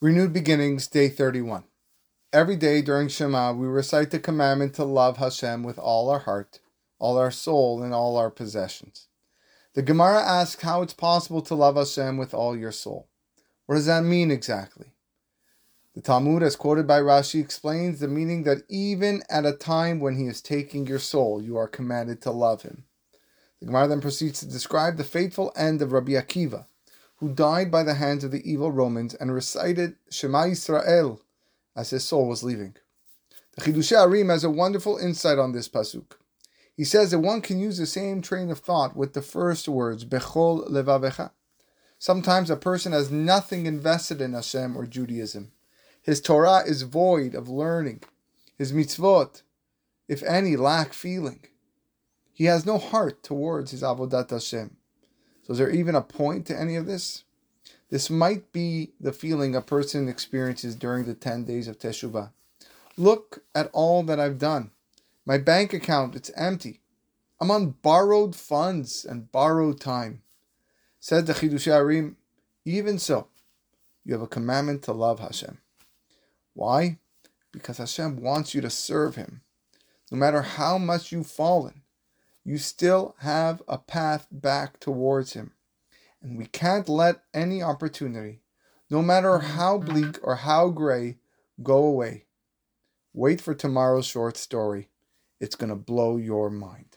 Renewed Beginnings, Day 31. Every day during Shema, we recite the commandment to love Hashem with all our heart, all our soul, and all our possessions. The Gemara asks how it's possible to love Hashem with all your soul. What does that mean exactly? The Talmud, as quoted by Rashi, explains the meaning that even at a time when He is taking your soul, you are commanded to love Him. The Gemara then proceeds to describe the fateful end of Rabbi Akiva who died by the hands of the evil Romans and recited Shema Yisrael as his soul was leaving. The Chidushei HaRim has a wonderful insight on this pasuk. He says that one can use the same train of thought with the first words, Bechol Levavecha. Sometimes a person has nothing invested in Hashem or Judaism. His Torah is void of learning. His mitzvot, if any, lack feeling. He has no heart towards his Avodat Hashem. So, is there even a point to any of this? This might be the feeling a person experiences during the 10 days of Teshuvah. Look at all that I've done. My bank account, it's empty. I'm on borrowed funds and borrowed time. Said the Chidushei HaRim, even so, you have a commandment to love Hashem. Why? Because Hashem wants you to serve Him. No matter how much you've fallen, you still have a path back towards Him. And we can't let any opportunity, no matter mm-hmm. how bleak or how gray, go away. Wait for tomorrow's short story. It's going to blow your mind.